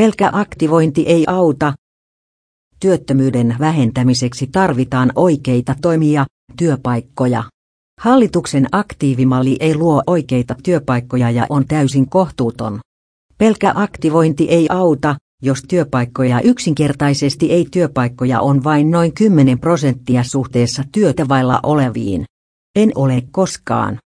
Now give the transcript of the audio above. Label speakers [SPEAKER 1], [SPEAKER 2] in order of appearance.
[SPEAKER 1] Pelkä aktivointi ei auta. Työttömyyden vähentämiseksi tarvitaan oikeita toimia, työpaikkoja. Hallituksen aktiivimalli ei luo oikeita työpaikkoja ja on täysin kohtuuton. Pelkä aktivointi ei auta, jos työpaikkoja yksinkertaisesti ei työpaikkoja on vain noin 10 prosenttia suhteessa työtä vailla oleviin. En ole koskaan